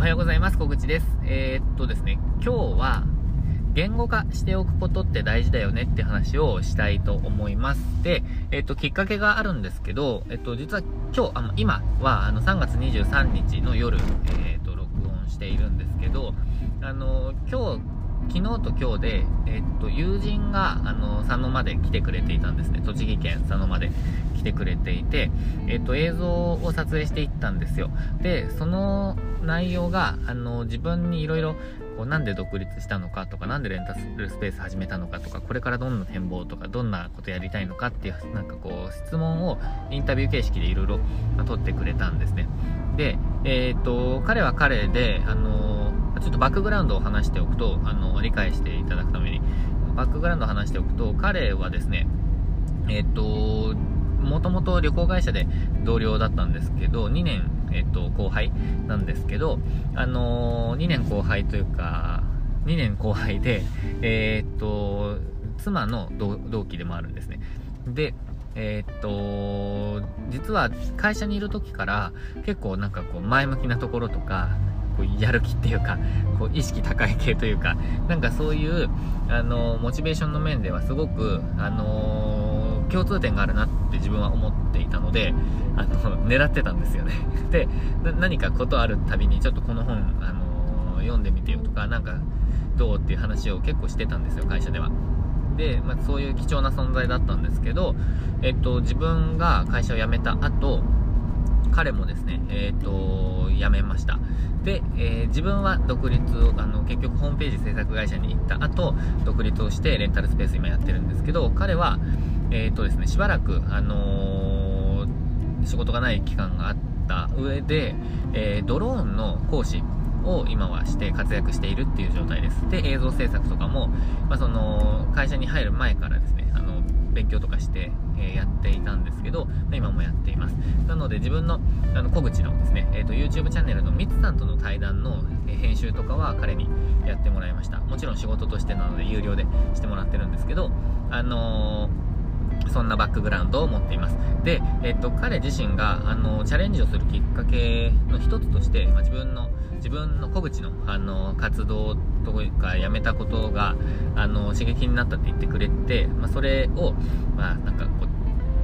おはようございます。小口です。えー、っとですね、今日は、言語化しておくことって大事だよねって話をしたいと思います。で、えっと、きっかけがあるんですけど、えっと、実は今日、あの、今は、あの、3月23日の夜、えっと、録音しているんですけど、あの、今日、昨日と今日で、えっと、友人が、あの、佐野まで来てくれていたんですね。栃木県佐野まで来てくれていて、えっと、映像を撮影していったんですよ。で、その内容が、あの、自分にいろいろ、こう、なんで独立したのかとか、なんでレンタルスペース始めたのかとか、これからどんな展望とか、どんなことやりたいのかっていう、なんかこう、質問をインタビュー形式でいろいろ取ってくれたんですね。で、えっと、彼は彼で、あの、ちょっとバックグラウンドを話しておくと、あの、理解していただくために、バックグラウンドを話しておくと、彼はですね、えっ、と、もともと旅行会社で同僚だったんですけど、2年、えっ、と、後輩なんですけど、あの2年後輩というか、2年後輩で、えっと、妻の同期でもあるんですね。で、えー、っと、実は会社にいる時から結構なんかこう前向きなところとか、こうやる気っていうか、こう意識高い系というか、なんかそういう、あの、モチベーションの面ではすごく、あの共通点があるなって自分は思っていたので、あの、狙ってたんですよね。で、何かことあるたびに、ちょっとこの本、あの読んでみてよとか、なんか、どうっていう話を結構してたんですよ、会社では。で、まあ、そういう貴重な存在だったんですけど、えっと、自分が会社を辞めた後、彼もですね、えっ、と、辞めました。で、えー、自分は独立を、あの、結局ホームページ制作会社に行った後、独立をしてレンタルスペース今やってるんですけど、彼は、えっ、ー、とですね、しばらく、あのー、仕事がない期間があった上で、えドローンの講師を今はして活躍しているっていう状態です。で、映像制作とかも、まあ、その、会社に入る前からですね、あの、勉強とかして、えやっていたんですけど、今もやっています。なので自分のあの小口のですね、えーと、YouTube チャンネルのミツさんとの対談のえ編集とかは彼にやってもらいました。もちろん仕事としてなので有料でしてもらってるんですけど、あのーそんなバックグラウンドを持っています。で、えっと、彼自身が、あの、チャレンジをするきっかけの一つとして、まあ、自分の、自分の小口の、あの、活動とかやめたことが、あの、刺激になったって言ってくれて、まあ、それを、まあ、なんかこう、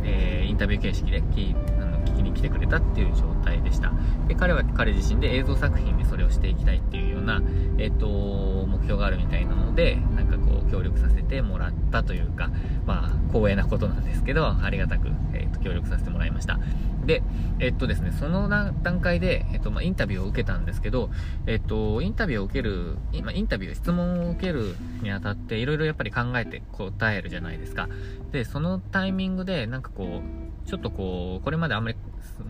えー、インタビュー形式で聞あの聞きに来てくれたっていう状態でした。で、彼は彼自身で映像作品でそれをしていきたいっていうような、えっ、と、目標があるみたいなので、なんか、協力させてもらったというか、まあ、光栄なことなんですけど、ありがたく、えっ、と、協力させてもらいました。で、えっとですね、その段階で、えっと、まあ、インタビューを受けたんですけど、えっと、インタビューを受ける、今、インタビュー、質問を受けるにあたって、いろいろやっぱり考えて答えるじゃないですか。で、そのタイミングで、なんかこう、ちょっとこう、これまであんまり、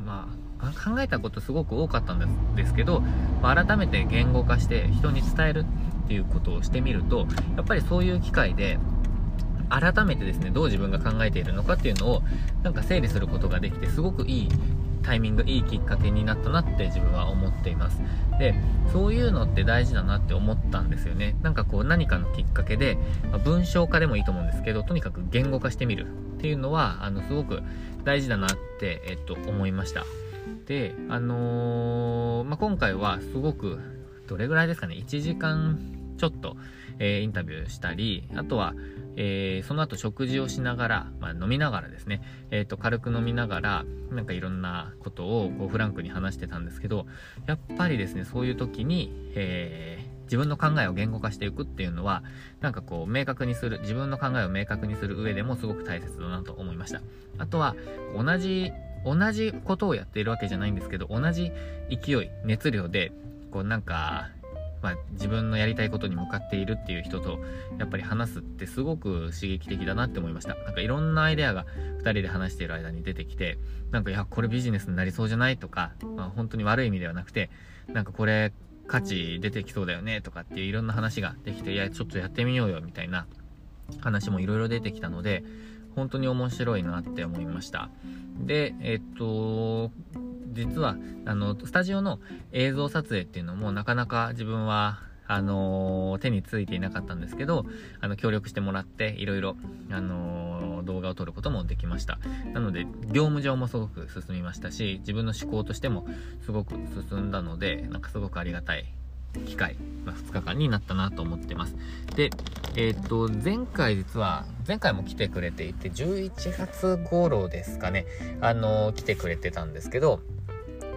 まあ、考えたことすごく多かったんですですけど、まあ、改めて言語化して人に伝えるっていうことをしてみると、やっぱりそういう機会で、改めてですね、どう自分が考えているのかっていうのを、なんか整理することができて、すごくいいタイミング、いいきっかけになったなって自分は思っています。で、そういうのって大事だなって思ったんですよね。なんかこう何かのきっかけで、まあ、文章化でもいいと思うんですけど、とにかく言語化してみるっていうのは、あの、すごく大事だなって、えっと、思いました。で、あのー、まあ、今回はすごく、どれぐらいですかね、1時間ちょっと、えー、インタビューしたり、あとは、えー、その後食事をしながら、まあ、飲みながらですね、えっ、ー、と、軽く飲みながら、なんかいろんなことをこうフランクに話してたんですけど、やっぱりですね、そういう時に、えー、自分の考えを言語化していくっていうのは、なんかこう、明確にする、自分の考えを明確にする上でもすごく大切だなと思いました。あとは、同じ、同じことをやっているわけじゃないんですけど、同じ勢い、熱量で、こうなんか、まあ、自分のやりたいことに向かっているっていう人とやっぱり話すってすごく刺激的だなって思いました。なんかいろんなアイデアが2人で話している間に出てきてなんかいやこれビジネスになりそうじゃないとか、まあ、本当に悪い意味ではなくてなんかこれ価値出てきそうだよねとかっていういろんな話ができていやちょっとやってみようよみたいな話もいろいろ出てきたので本当に面白いなって思いました。でえっと実は、あの、スタジオの映像撮影っていうのもなかなか自分は、あの、手についていなかったんですけど、あの、協力してもらって、いろいろ、あの、動画を撮ることもできました。なので業務上もすごく進みましたし自分の思考としてもすごく進んだのでなんかすごくありがたい機会、まあ、2日間になったなと思ってます。で、えっ、と、前回実は、前回も来てくれていて、11月頃ですかね、あのー、来てくれてたんですけど、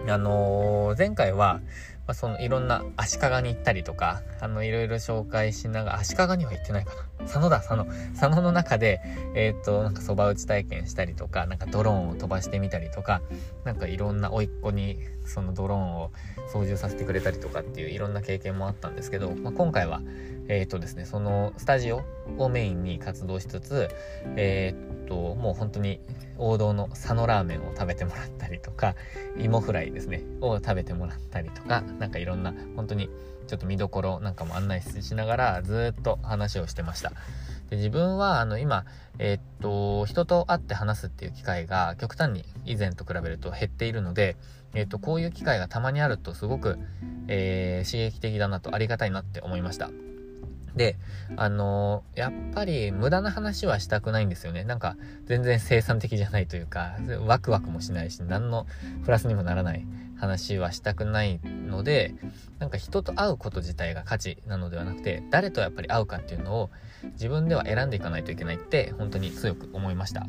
あのー、前回は、まあ、そのいろんな足利に行ったりとか、あの、いろいろ紹介しながら、足利には行ってないかな。佐野だ、佐野。佐野の中で、えっ、と、なんか蕎麦打ち体験したりとか、なんかドローンを飛ばしてみたりとか、なんかいろんな甥っ子にそのドローンを操縦させてくれたりとかっていういろんな経験もあったんですけど、まあ、今回は、えっ、とですね、そのスタジオをメインに活動しつつ、えっ、と、もう本当に王道の佐野ラーメンを食べてもらったりとか、芋フライですね、を食べてもらったりとか、なんかいろんな、本当にちょっと見どころなんかも案内しながらずっと話をしてました。で自分はあの今、えー、っと、人と会って話すっていう機会が極端に以前と比べると減っているので、えー、っと、こういう機会がたまにあるとすごく、えー、刺激的だなとありがたいなって思いました。で、あのー、やっぱり無駄な話はしたくないんですよね。なんか全然生産的じゃないというか、ワクワクもしないし、何のプラスにもならない話はしたくないので、なんか人と会うこと自体が価値なのではなくて、誰とやっぱり会うかっていうのを自分では選んでいかないといけないって本当に強く思いました。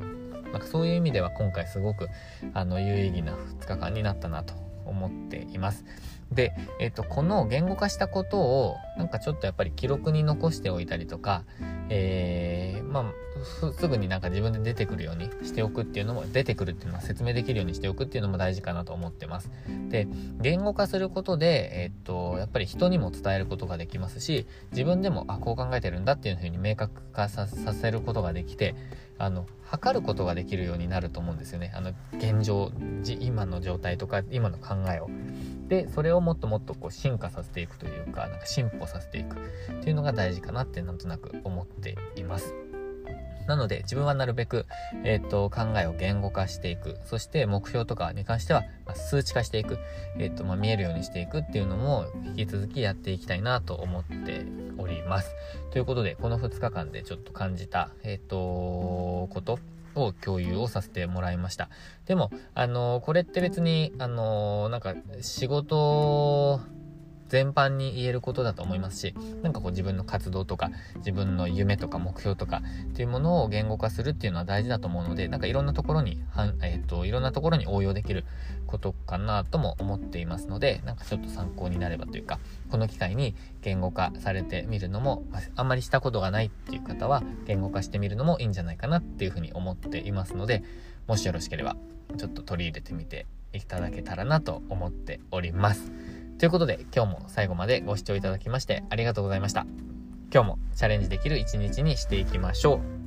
なんかそういう意味では今回すごくあの有意義な2日間になったなと思っています。で、えっ、と、この言語化したことを、なんかちょっとやっぱり記録に残しておいたりとか、えー、まあ、すぐになんか自分で出てくるようにしておくっていうのも、出てくるっていうのは説明できるようにしておくっていうのも大事かなと思ってます。で、言語化することで、えっ、と、やっぱり人にも伝えることができますし、自分でも、あ、こう考えてるんだっていうふうに明確化させることができて、あの、測ることができるようになると思うんですよね。あの、現状、今の状態とか、今の考えを。で、それをもっともっとこう進化させていくというか、なんか進歩させていくっていうのが大事かなってなんとなく思っています。なので自分はなるべく、えっ、ー、と、考えを言語化していく。そして目標とかに関しては、まあ、数値化していく。えっ、ー、と、まあ、見えるようにしていくっていうのも引き続きやっていきたいなと思っております。ということで、この2日間でちょっと感じた、えっ、ー、と、ことを共有をさせてもらいました。でも、あのこれって別に、あのなんか仕事全般に言えることだと思いますし、なんかこう自分の活動とか、自分の夢とか目標とかっていうものを言語化するっていうのは大事だと思うので、なんかいろんなところに、はんえっ、ー、と、いろんなところに応用できることかなとも思っていますので、なんかちょっと参考になればというか、この機会に言語化されてみるのも、あんまりしたことがないっていう方は、言語化してみるのもいいんじゃないかなっていうふうに思っていますので、もしよろしければ、ちょっと取り入れてみていただけたらなと思っております。ということで、今日も最後までご視聴いただきましてありがとうございました。今日もチャレンジできる一日にしていきましょう。